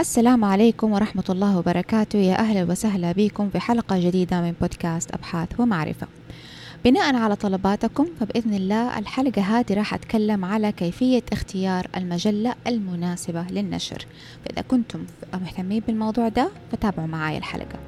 السلام عليكم ورحمة الله وبركاته. يا أهلا وسهلا بكم في حلقة جديدة من بودكاست أبحاث ومعرفة. بناء على طلباتكم فبإذن الله الحلقة هذه راح أتكلم على كيفية اختيار المجلة المناسبة للنشر. فإذا كنتم مهتمين بالموضوع ده فتابعوا معاي الحلقة.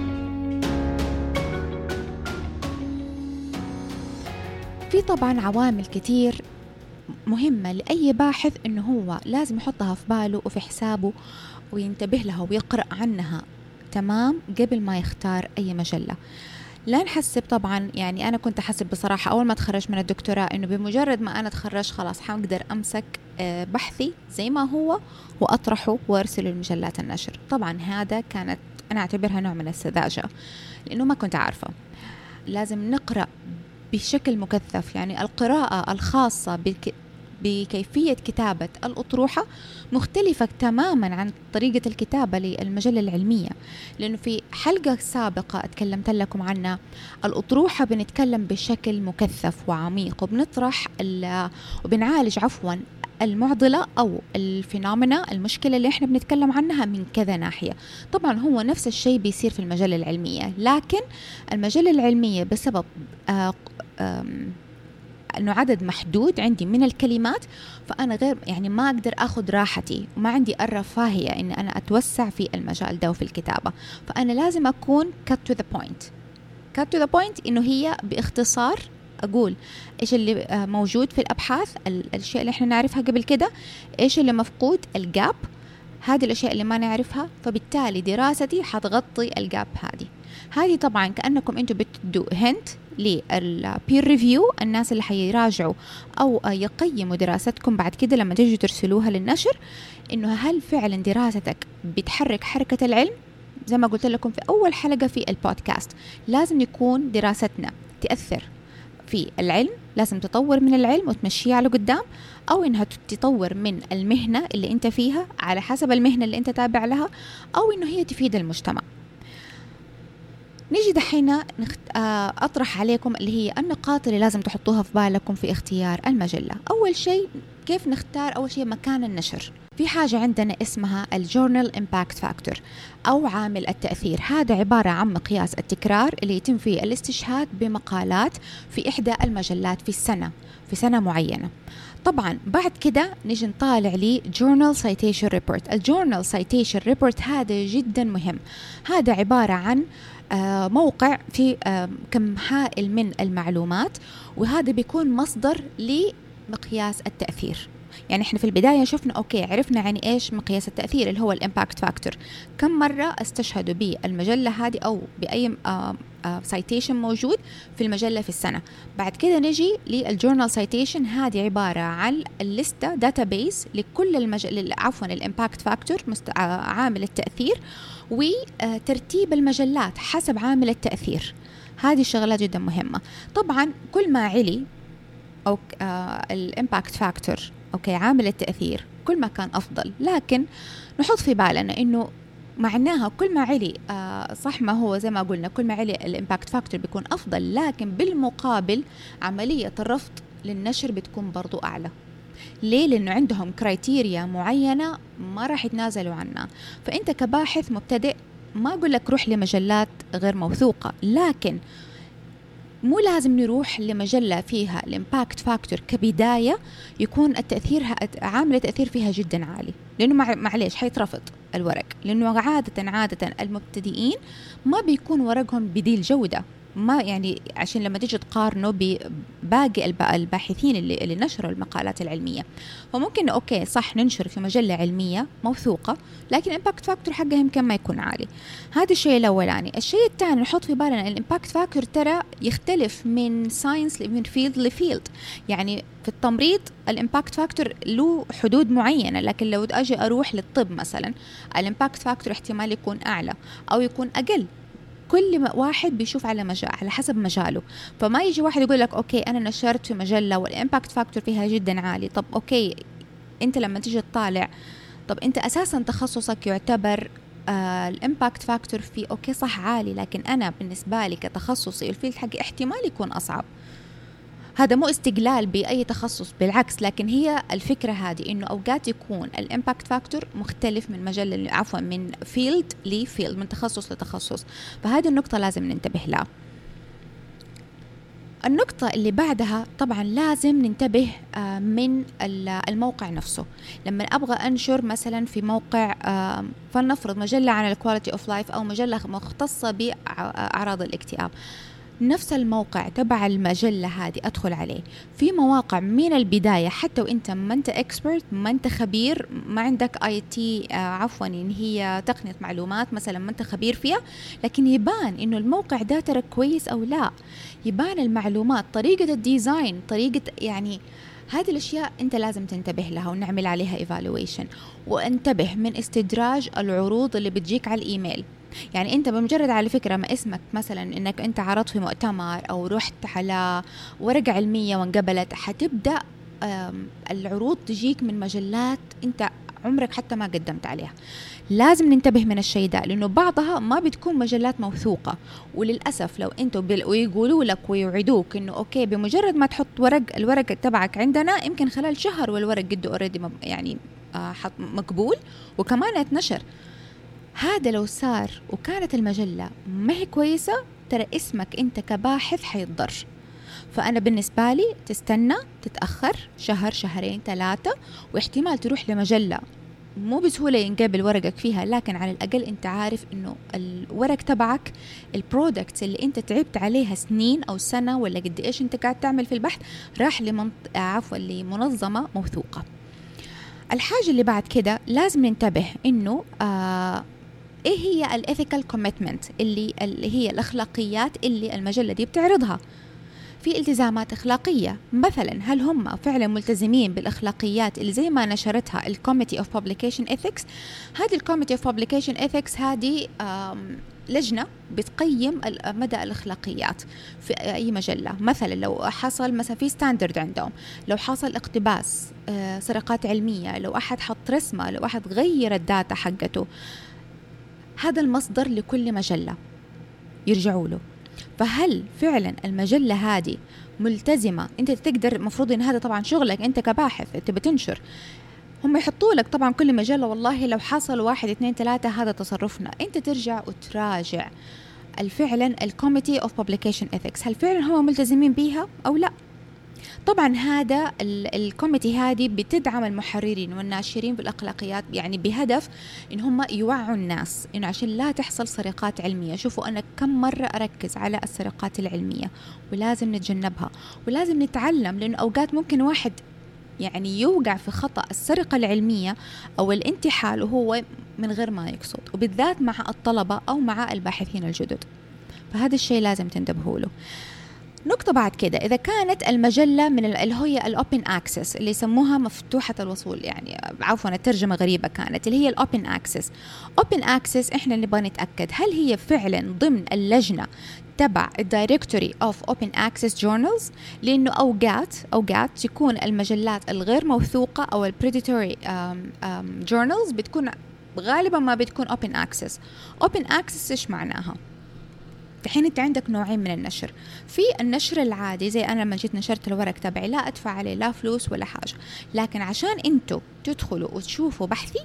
في طبعا عوامل كتير مهمة لأي باحث إنه هو لازم يحطها في باله وفي حسابه وينتبه لها ويقرأ عنها. تمام؟ قبل ما يختار أي مجلة. لا نحسب طبعا يعني أنا كنت أحسب بصراحة أول ما تخرج من الدكتوراه إنه بمجرد ما أنا أتخرج خلاص حقدر أمسك آه، بحثي زي ما هو وأطرحه وأرسله لمجلات النشر. طبعا هذا كانت أنا أعتبرها نوع من السذاجة لأنه ما كنت عارفة لازم نقرأ بشكل مكثف يعني القراءة الخاصة بكيفية كتابة الأطروحة مختلفة تماما عن طريقة الكتابة للمجلة العلمية. لأنه في حلقة سابقة أتكلمت لكم عنها الأطروحة بنتكلم بشكل مكثف وعميق وبنطرح وبنعالج عفوا المعضلة أو الفينومينا المشكلة اللي إحنا بنتكلم عنها من كذا ناحية. طبعا هو نفس الشيء بيصير في المجلة العلمية لكن المجلة العلمية بسبب آه إنه عدد محدود عندي من الكلمات فأنا غير يعني ما أقدر آخذ راحتي. وما عندي الرفاهيه اني أنا أتوسع في المجال ده وفي الكتابة. فأنا لازم أكون cut to the point. cut to the point إنه هي باختصار أقول إيش اللي آه، موجود في الأبحاث الأشياء اللي إحنا نعرفها قبل كده إيش اللي مفقود ال gap هذه الأشياء اللي ما نعرفها فبالتالي دراستي حتغطي ال gap هذه. هذه طبعا كأنكم أنتم بتدوا hint لل peer review الناس اللي حيراجعوا أو يقيموا دراستكم بعد كده لما تيجوا ترسلوها للنشر إنه هل فعلا دراستك بتحرك حركة العلم؟ زي ما قلت لكم في أول حلقة في البودكاست لازم يكون دراستنا تأثر في العلم لازم تطور من العلم وتمشيه على قدام أو إنها تطور من المهنة اللي أنت فيها على حسب المهنة اللي أنت تابع لها أو إنه هي تفيد المجتمع. نيجي دحين نخت... آه، أطرح عليكم اللي هي النقاط اللي لازم تحطوها في بالكم في اختيار المجلة. أول شيء كيف نختار أول شيء مكان النشر؟ في حاجة عندنا اسمها ال journal impact factor أو عامل التأثير. هذا عبارة عن مقياس التكرار اللي يتم فيه الاستشهاد بمقالات في إحدى المجلات في السنة في سنة معينة. طبعا بعد كده نجي نطالع ل journal citation report ال journal citation report هذا جدا مهم. هذا عبارة عن موقع في آه، كم هائل من المعلومات وهذا بيكون مصدر لمقياس التأثير. يعني إحنا في البداية شفنا okay عرفنا يعني إيش مقياس التأثير اللي هو ال impact factor. كم مرة استشهدوا بالمجلة هذه أو بأي citation آه، موجود في المجلة في السنة. بعد كده نجي لل journal citation هذه عبارة عن الليستة database لكل المجل عفوا ال impact factor عامل التأثير. وترتيب المجلات حسب عامل التأثير. هذه الشغلات جدا مهمة. طبعا كل ما علي أو ال impact factor okay عامل التأثير كل ما كان أفضل. لكن نحط في بالنا إنه معناها كل ما علي آه صح ما هو زي ما قلنا كل ما علي ال impact factor بيكون أفضل. لكن بالمقابل عملية الرفض للنشر بتكون برضو أعلى. ليه؟ لأنه عندهم criteria معينة ما راح يتنازلوا عنها. فأنت كباحث مبتدئ ما أقول لك روح لمجلات غير موثوقة لكن مو لازم نروح لمجلة فيها ال impact factor كبداية يكون التأثير عامل التأثير فيها جدا عالي. لأنه معليش حيترفض الورق. لأنه عادة عادة المبتدئين ما بيكون ورقهم بدي الجودة ما يعني عشان لما تيجي تقارنه بباقي الباحثين اللي, اللي نشروا المقالات العلمية. فممكن okay صح ننشر في مجلة علمية موثوقة لكن ال impact factor حقها يمكن ما يكون عالي. هذا الشيء الأولاني. الشيء الثاني نحط في بالنا ال impact factor ترى يختلف من science من field ل field يعني في التمريض ال impact factor له حدود معينة لكن لو أجي أروح للطب مثلا ال impact factor احتمال يكون أعلى أو يكون أقل. كل واحد بيشوف على مجال على حسب مجاله. فما يجي واحد يقول لك okay أنا نشرت في مجلة وال impact factor فيها جدا عالي. طب okay أنت لما تيجي تطالع طب أنت أساسا تخصصك يعتبر آه ال impact factor فيه okay صح عالي لكن أنا بالنسبة لي كتخصصي ال field حقي احتمال يكون أصعب. هذا مو استقلال بأي تخصص بالعكس لكن هي الفكرة هذه إنه أوقات يكون ال impact factor مختلف من مجال عفوا من field ل field من تخصص لتخصص. فهذه النقطة لازم ننتبه لها. النقطة اللي بعدها طبعا لازم ننتبه آه، من الموقع نفسه. لما أبغى أنشر مثلا في موقع فلنفرض مجلة عن ال quality of life أو مجلة مختصة بأعراض الاكتئاب. نفس الموقع تبع المجلة هذه أدخل عليه. في مواقع من البداية حتى وإنت ما أنت expert ما أنت خبير ما عندك IT آه عفوا إن هي تقنية معلومات مثلا ما أنت خبير فيها لكن يبان إنه الموقع ده ترى كويس أو لا. يبان المعلومات طريقة ال design طريقة يعني هذه الأشياء أنت لازم تنتبه لها ونعمل عليها evaluation وانتبه من استدراج العروض اللي بتجيك على الإيميل. يعني أنت بمجرد على فكرة ما اسمك مثلا إنك أنت عرضت في مؤتمر أو رحت على ورقة علمية وانقبلت حتبدأ العروض تجيك من مجلات أنت عمرك حتى ما قدمت عليها. لازم ننتبه من الشيء ده لأنه بعضها ما بتكون مجلات موثوقة. وللأسف لو أنتم ويقولوا لك ويوعدوك إنه okay بمجرد ما تحط ورق الورق تبعك عندنا يمكن خلال شهر والورق قد already يعني آه مقبول وكمان اتنشر. هذا لو صار وكانت المجلة ما هي كويسة ترى اسمك أنت كباحث حيتضر. فأنا بالنسبة لي تستنى تتأخر شهر شهرين ثلاثة واحتمال تروح لمجلة. مو بسهولة ينقبل ورقك فيها لكن على الأقل أنت عارف أنه الورق تبعك ال products اللي أنت تعبت عليها سنين أو سنة ولا قد إيش أنت قاعد تعمل في البحث راح لمنط... عفوا لمنظمة موثوقة. الحاجة اللي بعد كده لازم ننتبه أنه آه إيه هي ال ethical commitment اللي اللي هي الأخلاقيات اللي المجلة دي بتعرضها؟ في التزامات أخلاقية. مثلا هل هم فعلا ملتزمين بالأخلاقيات اللي زي ما نشرتها ال Committee of Publication Ethics هذه ال Committee of Publication Ethics هذه لجنة بتقيم مدى الأخلاقيات في أي مجلة. مثلا لو حصل مثلا في standard عندهم لو حصل اقتباس آه، سرقات علمية لو أحد حط رسمة لو أحد غير ال data حقته. هذا المصدر لكل مجلة. يرجعوا له. فهل فعلا المجلة هذه ملتزمة؟ أنت تقدر المفروض إن هذا طبعا شغلك أنت كباحث أنت بتنشر. هم يحطوا لك طبعا كل مجلة والله لو حصل واحد اثنين ثلاثة هذا تصرفنا. أنت ترجع وتراجع فعلا ال committee of publication ethics هل فعلا هم ملتزمين بيها أو لا؟ طبعا هذا ال committee هذه بتدعم المحررين والناشرين بالاخلاقيات يعني بهدف إن هم يوعوا الناس إنه عشان لا تحصل سرقات علمية. شوفوا أنا كم مرة أركز على السرقات العلمية ولازم نتجنبها ولازم نتعلم لأنه أوقات ممكن واحد يعني يوقع في خطأ السرقة العلمية أو الانتحال وهو من غير ما يقصد وبالذات مع الطلبة أو مع الباحثين الجدد. فهذا الشيء لازم تنتبهوا له. نقطة بعد كده. إذا كانت المجلة من اللي هي الأوبن أكسس اللي يسموها مفتوحة الوصول يعني عفوا الترجمة غريبة كانت اللي هي الأوبن أكسس open access إحنا نبغى نتأكد هل هي فعلا ضمن اللجنة تبع ال directory of open access journals لأنه أوقات أوقات تكون المجلات الغير موثوقة أو ال predatory journals بتكون غالبا ما بتكون open access open access إيش معناها؟ الحين انت عندك نوعين من النشر. في النشر العادي زي أنا لما جيت نشرت الورق تبعي لا أدفع عليه لا فلوس ولا حاجة. لكن عشان أنتوا تدخلوا وتشوفوا بحثي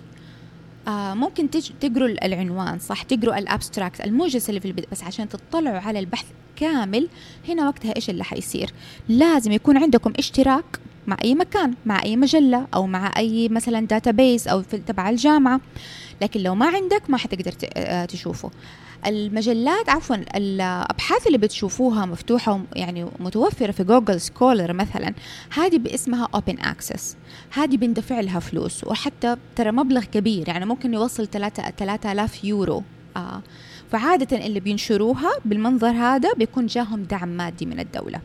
آه ممكن تقروا العنوان صح؟ تقروا ال abstract الموجز اللي في البدء بس عشان تطلعوا على البحث كامل هنا وقتها إيش اللي حيصير؟ لازم يكون عندكم اشتراك مع أي مكان مع أي مجلة أو مع أي مثلا database أو في تبع الجامعة. لكن لو ما عندك ما حتقدر آه، تشوفه. المجلات عفوا الأبحاث اللي بتشوفوها مفتوحة يعني متوفرة في Google Scholar مثلا هذه باسمها open access هذه بندفع لها فلوس وحتى ترى مبلغ كبير يعني ممكن يوصل 3000 يورو. آه فعادة اللي بينشروها بالمنظر هذا بيكون جاهم دعم مادي من الدولة.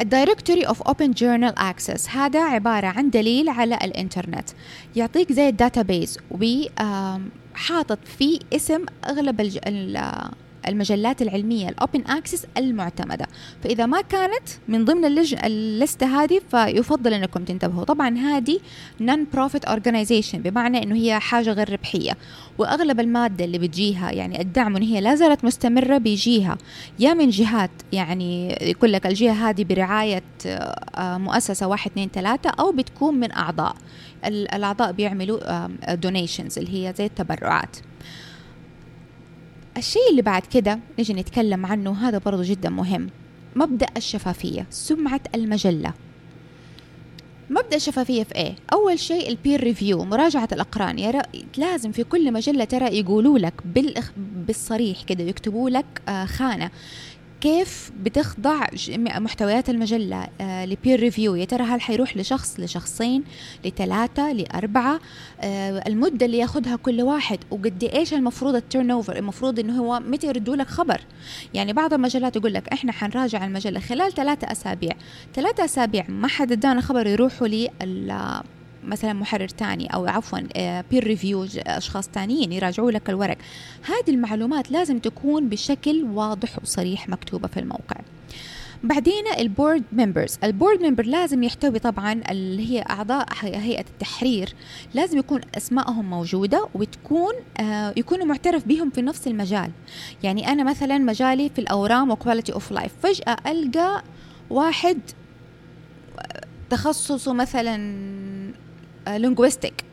ال directory of open journal access هذا عبارة عن دليل على الإنترنت يعطيك زي ال database وحاطط فيه اسم أغلب. المجلات العلمية ال open access المعتمدة. فإذا ما كانت من ضمن. اللستة هذه فيفضل أنكم تنتبهوا. طبعا هذه non profit organization بمعنى أنه هي حاجة غير ربحية. وأغلب المادة اللي بتجيها يعني الدعم هي لا زالت مستمرة بيجيها يا من جهات يعني يقول لك الجهة هذه برعاية آه، مؤسسة واحد اثنين ثلاثة أو بتكون من أعضاء. الأعضاء بيعملوا دونيشنز اللي هي زي التبرعات. الشيء اللي بعد كده نجي نتكلم عنه هذا برضو جدا مهم. مبدأ الشفافية سمعة المجلة. مبدأ الشفافية في إيه؟ أول شيء ال peer review مراجعة الأقران. يرى لازم في كل مجلة ترى يقولوا لك بالصريح كده يكتبوا لك آه، خانة. كيف بتخضع محتويات المجلة؟ ل peer review يا ترى هل حيروح لشخص لشخصين لثلاثة لأربعة؟ آه المدة اللي ياخذها كل واحد. وقد إيش المفروض ال turnover المفروض إنه هو متى يردوا لك خبر. يعني بعض المجلات يقول لك إحنا حنراجع المجلة خلال ثلاثة أسابيع. ثلاثة أسابيع ما حد ادانا خبر يروحوا لي مثلا محرر تاني أو عفوا peer آه، review أشخاص تانيين يراجعوا لك الورق. هذه المعلومات لازم تكون بشكل واضح وصريح مكتوبة في الموقع. بعدين ال board members ال board member لازم يحتوي طبعا اللي هي أعضاء هيئة التحرير. لازم يكون أسمائهم موجودة وتكون آه يكونوا معترف بهم في نفس المجال. يعني أنا مثلا مجالي في الأورام و quality of life فجأة ألقى واحد تخصصه مثلا linguistic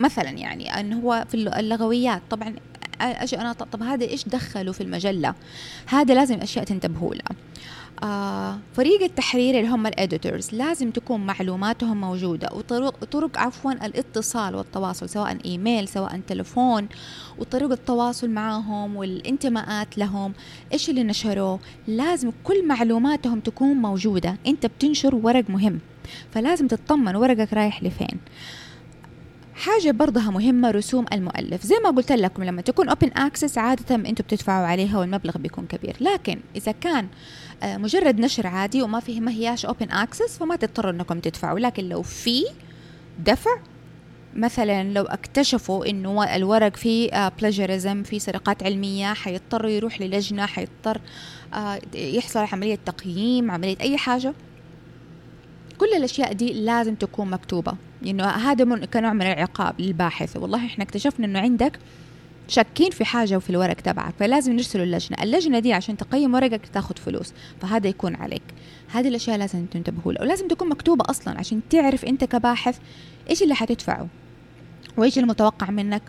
مثلا يعني انه هو في اللغويات. طبعا أجي أنا طب هذا إيش دخلوا في المجلة؟ هذا لازم أشياء تنتبهوا لها آه فريق التحرير اللي هم ال editors لازم تكون معلوماتهم موجودة وطرق طرق عفوا الاتصال والتواصل سواء إيميل سواء تلفون وطرق التواصل معهم والانتماءات لهم. إيش اللي نشروه؟ لازم كل معلوماتهم تكون موجودة. أنت بتنشر ورق مهم. فلازم تطمن ورقك رايح لفين. حاجة برضها مهمة رسوم المؤلف. زي ما قلت لكم لما تكون open access عادة أنتم بتدفعوا عليها والمبلغ بيكون كبير. لكن إذا كان آه، مجرد نشر عادي وما فيه ما هياش open access فما تضطروا إنكم تدفعوا. لكن لو في دفع مثلا لو اكتشفوا إنه الورق فيه بلاجرزم في سرقات علمية حيضطر يروح للجنة حيضطر آه، يحصل عملية تقييم عملية أي حاجة كل الأشياء دي لازم تكون مكتوبة. إنه هذا كنوع من العقاب للباحث والله إحنا اكتشفنا إنه عندك شاكين في حاجة في الورق تبعك فلازم نرسله اللجنة. اللجنة دي عشان تقيم ورقك تاخذ فلوس فهذا يكون عليك. هذه الأشياء لازم تنتبهوا لها ولازم تكون مكتوبة أصلا عشان تعرف أنت كباحث إيش اللي حتدفعه. وإيش المتوقع منك؟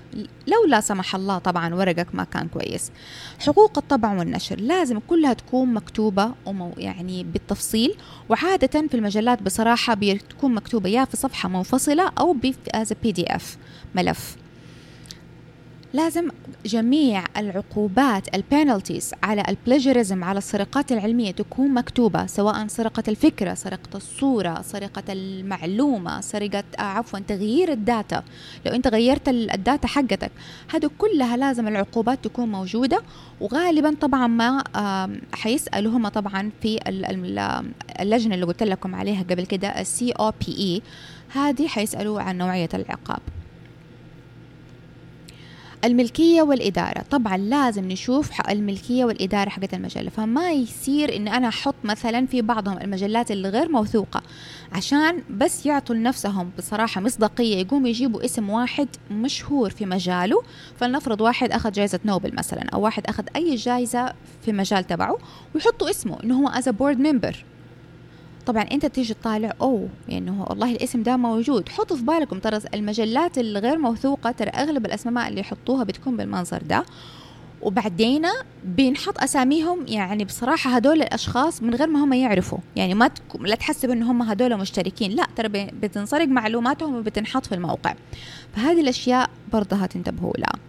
لو لا سمح الله طبعا ورقك ما كان كويس. حقوق الطبع والنشر لازم كلها تكون مكتوبة ومو يعني بالتفصيل وعادة في المجلات بصراحة بتكون مكتوبة يا في صفحة منفصلة أو as a PDF ملف. لازم جميع العقوبات ال penalties على ال plagiarism على السرقات العلمية تكون مكتوبة سواء سرقة الفكرة سرقة الصورة سرقة المعلومة سرقة آه، عفوا تغيير ال data. لو أنت غيرت ال data حقتك هذا كلها لازم العقوبات تكون موجودة. وغالبا طبعا ما حيسألوا هم طبعا في اللجنة اللي قلت لكم عليها قبل كده ال COPE هذه حيسألوا عن نوعية العقاب. الملكية والإدارة. طبعا لازم نشوف الملكية والإدارة حقت المجلة. فما يصير إن أنا أحط مثلا في بعضهم المجلات اللي غير موثوقة عشان بس يعطوا لنفسهم بصراحة مصداقية يقوموا يجيبوا اسم واحد مشهور في مجاله. فلنفرض واحد أخذ جائزة نوبل مثلا أو واحد أخذ أي جائزة في مجال تبعه ويحطوا اسمه إنه هو as a board member. طبعا أنت تيجي تطالع أوه يعني والله الاسم ده موجود. حطوا في بالكم ترى المجلات الغير موثوقة ترى أغلب الأسماء اللي يحطوها بتكون بالمنظر ده. وبعدين بينحط أساميهم يعني بصراحة هدول الأشخاص من غير ما هم يعرفوا. يعني ما تك... لا تحسب ان هم هدول مشتركين. لا ترى بتنسرق معلوماتهم وبتنحط في الموقع. فهذه الأشياء برضها تنتبهوا لها.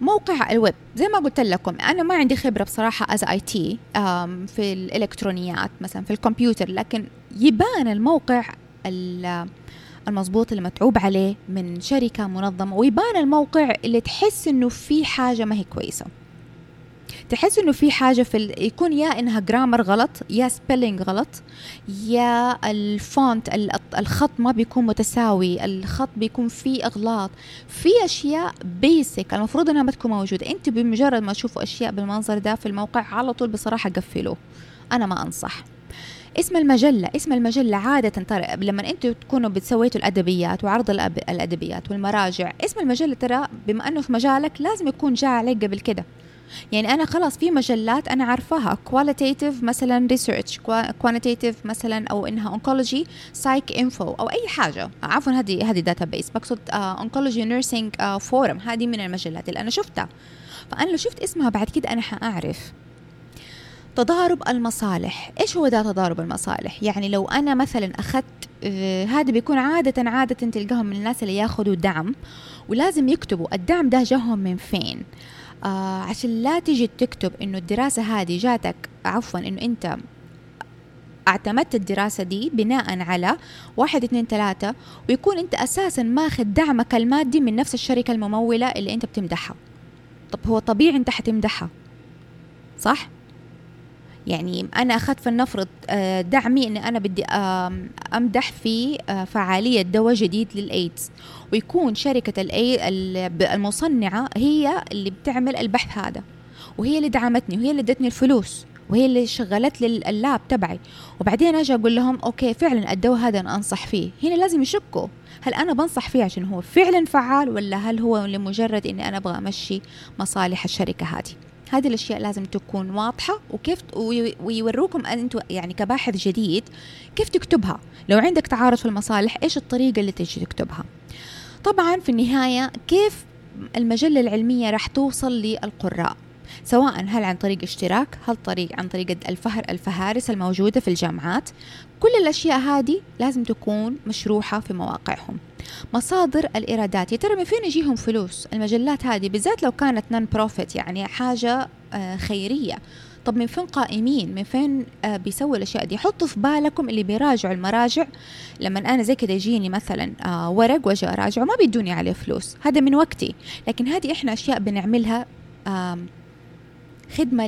موقع الويب. زي ما قلت لكم أنا ما عندي خبرة بصراحة as IT في الإلكترونيات مثلا في الكمبيوتر لكن يبان الموقع المضبوط اللي متعوب عليه من شركة منظمة ويبان الموقع اللي تحس إنه في حاجة ما هي كويسة. تحس إنه في حاجة في ال... يكون يا إنها grammar غلط يا spelling غلط يا ال font الخط ما بيكون متساوي الخط بيكون فيه إغلاط. في أشياء basic المفروض إنها ما تكون موجودة. أنت بمجرد ما تشوفوا أشياء بالمنظر ده في الموقع على طول بصراحة قفلوه. أنا ما أنصح. اسم المجلة اسم المجلة عادة ترى لما أنتوا تكونوا بتسووا الأدبيات وعرض الأدبيات والمراجع اسم المجلة ترى بما إنه في مجالك لازم يكون جاء عليك قبل كده. يعني أنا خلاص في مجلات أنا عارفاها. qualitative مثلا research quantitative مثلا أو إنها oncology PsycINFO أو أي حاجة. عفوا هذه هذه database بقصد Oncology Nursing Forum هذه من المجلات اللي أنا شفتها. فأنا لو شفت اسمها بعد كده أنا حأعرف. تضارب المصالح. إيش هو ده تضارب المصالح؟ يعني لو أنا مثلا أخذت آه هذا بيكون عادة عادة تلقاهم من الناس اللي ياخذوا دعم ولازم يكتبوا الدعم ده جاهم من فين. آه عشان لا تجي تكتب إنه الدراسة هذه جاتك عفوا إنه أنت اعتمدت الدراسة دي بناء على واحد اثنين ثلاثة ويكون أنت أساسا ماخذ دعمك المادي من نفس الشركة الممولة اللي أنت بتمدحها طب هو طبيعي أنت حتمدحها صح؟ يعني أنا أخذت فلنفرض آه، دعمي أني أنا بدي أمدح في آه، فعالية دواء جديد للإيدز ويكون شركة المصنعة هي اللي بتعمل البحث هذا. وهي اللي دعمتني وهي اللي ادتني الفلوس وهي اللي شغلت لي ال lab تبعي. وبعدين أجي أقول لهم okay فعلا الدواء هذا أنا أنصح فيه. هنا لازم يشكوا. هل أنا بنصح فيه عشان هو فعلا فعال ولا هل هو لمجرد إني أنا أبغى أمشي مصالح الشركة هذه؟ هذه الأشياء لازم تكون واضحة وكيف ويوروكم أنتم يعني كباحث جديد كيف تكتبها؟ لو عندك تعارض في المصالح إيش الطريقة اللي تجي تكتبها؟ طبعا في النهاية كيف المجلة العلمية راح توصل للقراء؟ سواء هل عن طريق اشتراك هل طريق عن طريق الفهر الفهارس الموجودة في الجامعات كل الأشياء هذه لازم تكون مشروحة في مواقعهم. مصادر الإيرادات. يا ترى من فين يجيهم فلوس؟ المجلات هذه بالذات لو كانت non-profit يعني حاجة آه، خيرية. طب من فين قائمين؟ من فين آه بيسووا الأشياء دي؟ حطوا في بالكم اللي بيراجعوا المراجع. لما أنا زي كده يجيني مثلا آه ورق وأجي أراجعه ما بيدوني عليه فلوس. هذا من وقتي. لكن هذه إحنا أشياء بنعملها خدمة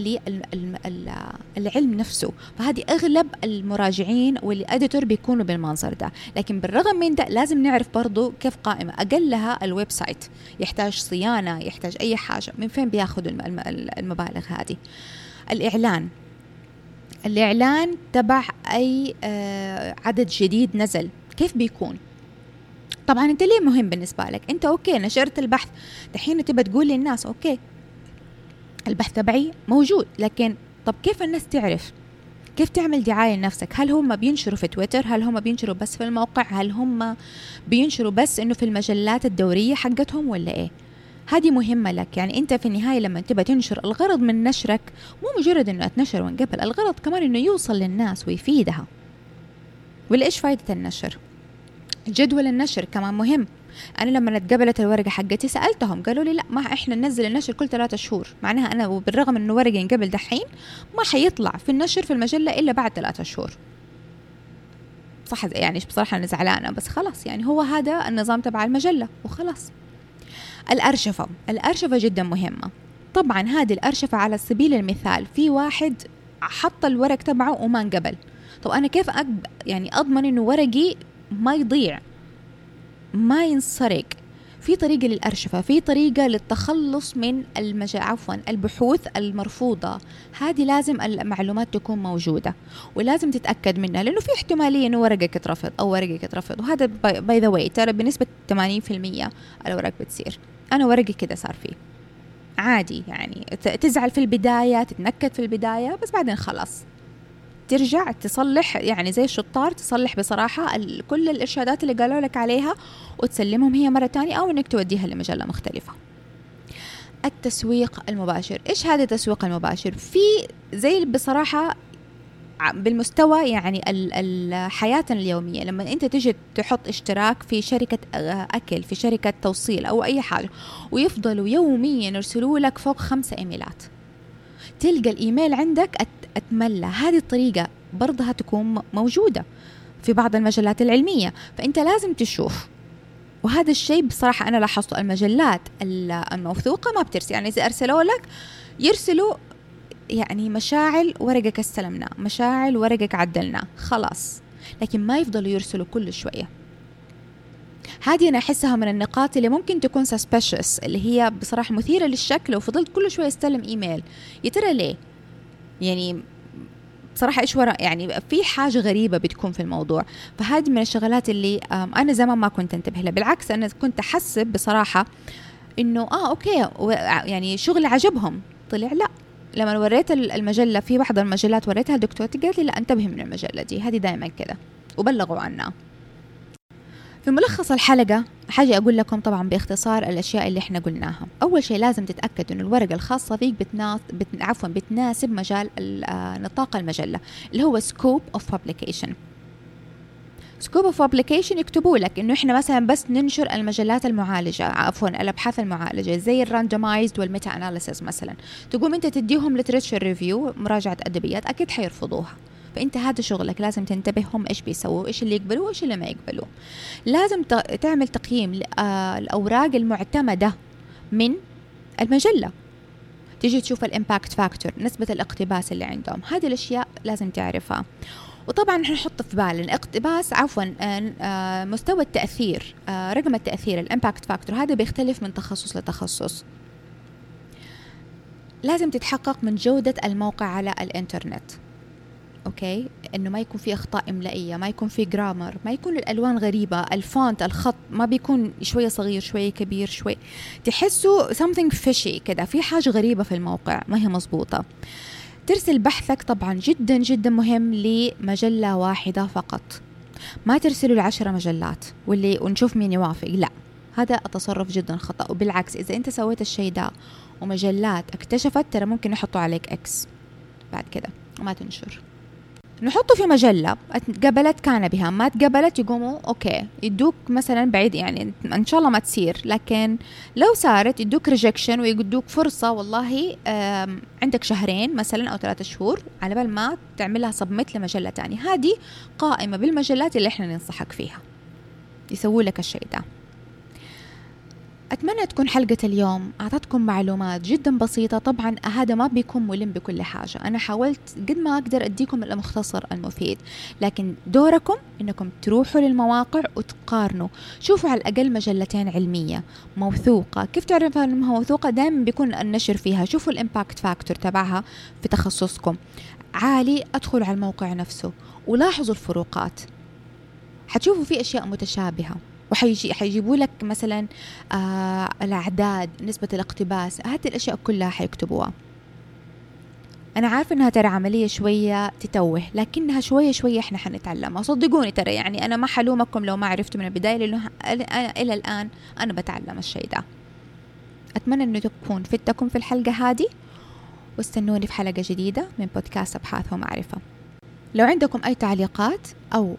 للعلم نفسه. فهذه أغلب المراجعين وال editor بيكونوا بالمنظر ده. لكن بالرغم من ده لازم نعرف برضو كيف قائمة. أقلها ال website يحتاج صيانة يحتاج أي حاجة. من فين بياخذوا المبالغ هذه؟ الإعلان. الإعلان تبع أي آه، عدد جديد نزل. كيف بيكون؟ طبعا أنت ليه مهم بالنسبة لك؟ أنت okay نشرت البحث. دحين تبى تقول للناس okay. البحث تبعي موجود لكن طب كيف الناس تعرف؟ كيف تعمل دعاية لنفسك؟ هل هم بينشروا في تويتر؟ هل هم بينشروا بس في الموقع؟ هل هم بينشروا بس إنه في المجلات الدورية حقتهم ولا إيه؟ هذه مهمة لك. يعني أنت في النهاية لما تبى تنشر الغرض من نشرك مو مجرد إنه اتنشر ونقبل الغرض كمان إنه يوصل للناس ويفيدها. ولا إيش فايدة النشر؟ جدول النشر كمان مهم. أنا لما اتقبلت الورقة حقتي سألتهم قالوا لي لا ما إحنا ننزل النشر كل ثلاثة شهور. معناها أنا وبالرغم إنه ورقه ينقبل دحين ما حيطلع في النشر في المجلة إلا بعد ثلاثة شهور. صح يعني بصراحة أنا زعلانة بس خلاص يعني هو هذا النظام تبع المجلة وخلاص. الأرشفة الأرشفة جدا مهمة. طبعا هذه الأرشفة على سبيل المثال في واحد حط الورق تبعه وما انقبل. طب أنا كيف أقب يعني أضمن إنه ورقي ما يضيع؟ ما ينسرق. في طريقة للأرشفة في طريقة للتخلص من المجا عفوا البحوث المرفوضة. هذه لازم المعلومات تكون موجودة ولازم تتأكد منها لأنه في احتمالية أنه ورقك يترفض أو ورقك يترفض وهذا by the way ترى بنسبة 80% الورق بتصير. أنا ورقي كده صار فيه. عادي يعني تزعل في البداية تتنكد في البداية بس بعدين خلاص. ترجع تصلح يعني زي الشطار تصلح بصراحة كل الإرشادات اللي قالوا لك عليها وتسلمهم هي مرة تانية أو إنك توديها لمجلة مختلفة. التسويق المباشر إيش هذا التسويق المباشر؟ في زي بصراحة بالمستوى يعني حياتنا اليومية لما أنت تجي تحط اشتراك في شركة أكل في شركة توصيل أو أي حاجة ويفضلوا يوميا يرسلوا لك فوق خمسة إيميلات. تلقى الإيميل عندك أتملى. هذه الطريقة برضها تكون موجودة في بعض المجلات العلمية. فأنت لازم تشوف. وهذا الشيء بصراحة أنا لاحظته المجلات الموثوقة ما بترسل. يعني إذا أرسلوا لك يرسلوا يعني مشاعل ورقك استلمناه مشاعل ورقك عدلناه خلاص. لكن ما يفضلوا يرسلوا كل شوية. هذه أنا أحسها من النقاط اللي ممكن تكون suspicious اللي هي بصراحة مثيرة للشك لو فضلت كل شوية أستلم إيميل. يا ترى ليه؟ يعني بصراحة إيش ورا يعني في حاجة غريبة بتكون في الموضوع. فهذه من الشغلات اللي أنا زمان ما كنت أنتبه لها. بالعكس أنا كنت أحسب بصراحة إنه آه okay يعني شغل عجبهم. طلع لا. لما وريت المجلة في بعض المجلات وريتها لدكتورتي قالت لي لا انتبهي من المجلة دي. هذه دائما كذا. وبلغوا عنها. في ملخص الحلقة حاجة أقول لكم طبعا باختصار الأشياء اللي إحنا قلناها. أول شيء لازم تتأكد إن الورقة الخاصة فيك بتناس... بت... عفوا بتناسب مجال آه، نطاق المجلة اللي هو scope of publication. scope of publication يكتبوا لك إنه إحنا مثلا بس ننشر المجلات المعالجة عفوا الأبحاث المعالجة زي ال randomized وال meta-analysis مثلا. تقوم أنت تديهم literature review مراجعة أدبيات أكيد حيرفضوها. فأنت هذا شغلك لازم تنتبه هم إيش بيسووا إيش اللي يقبلوه وإيش اللي ما يقبلوه لازم تعمل تقييم الأوراق المعتمدة من المجلة. تيجي تشوف ال impact factor نسبة الاقتباس اللي عندهم هذه الأشياء لازم تعرفها. وطبعا نحط في بالنا اقتباس عفوا آه، آه، مستوى التأثير آه، رقم التأثير ال impact factor هذا بيختلف من تخصص لتخصص. لازم تتحقق من جودة الموقع على الإنترنت. okay؟ إنه ما يكون في أخطاء إملائية ما يكون في grammar ما يكون الألوان غريبة ال font الخط ما بيكون شوية صغير شوية كبير شوي. تحسوا something fishy كده في حاجة غريبة في الموقع ما هي مزبوطه ترسل بحثك طبعا جدا جدا مهم لمجلة واحدة فقط. ما ترسلوا لعشرة مجلات واللي ونشوف مين يوافق. لا هذا التصرف جدا خطأ. وبالعكس إذا أنت سويت الشيء ده ومجلات اكتشفت ترى ممكن يحطوا عليك X بعد كده وما تنشر. نحطه في مجلة. قبلت كان بها ما تقبلت يقوموا okay يدوك مثلا بعيد يعني إن شاء الله ما تصير. لكن لو صارت يدوك rejection ويدوك فرصة والله عندك شهرين مثلا أو ثلاثة شهور على بال ما تعملها submit لمجلة تانية. هذه قائمة بالمجلات اللي إحنا ننصحك فيها. يسووا لك الشيء ده. أتمنى تكون حلقة اليوم أعطتكم معلومات جدا بسيطة. طبعا هذا ما بيكون ملم بكل حاجة. أنا حاولت قد ما أقدر أديكم المختصر المفيد لكن دوركم أنكم تروحوا للمواقع وتقارنوا. شوفوا على الأقل مجلتين علمية موثوقة. كيف تعرف أنها موثوقة دائما بيكون النشر فيها. شوفوا ال impact factor تبعها في تخصصكم. عالي أدخلوا على الموقع نفسه ولاحظوا الفروقات. حتشوفوا في أشياء متشابهة. وحيجي حيجيبوا لك مثلا آه الأعداد نسبة الاقتباس هذه الأشياء كلها حيكتبوها. أنا عارفة إنها ترى عملية شوية تتوه لكنها شوية شوية إحنا حنتعلمها. صدقوني ترى يعني أنا ما حلومكم لو ما عرفتوا من البداية لأنه إلى الآن أنا بتعلم الشيء ده. أتمنى إنه تكون فدتكم في الحلقة هذه واستنوني في حلقة جديدة من بودكاست أبحاث ومعرفة. لو عندكم أي تعليقات أو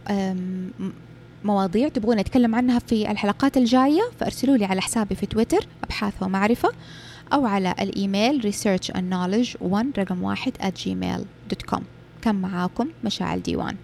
مواضيع تبغون نتكلم عنها في الحلقات الجاية فأرسلوا لي على حسابي في تويتر أبحاث ومعرفة أو على الإيميل research and knowledge 1 رقم واحد at gmail.com كان معاكم مشاعل ديوان.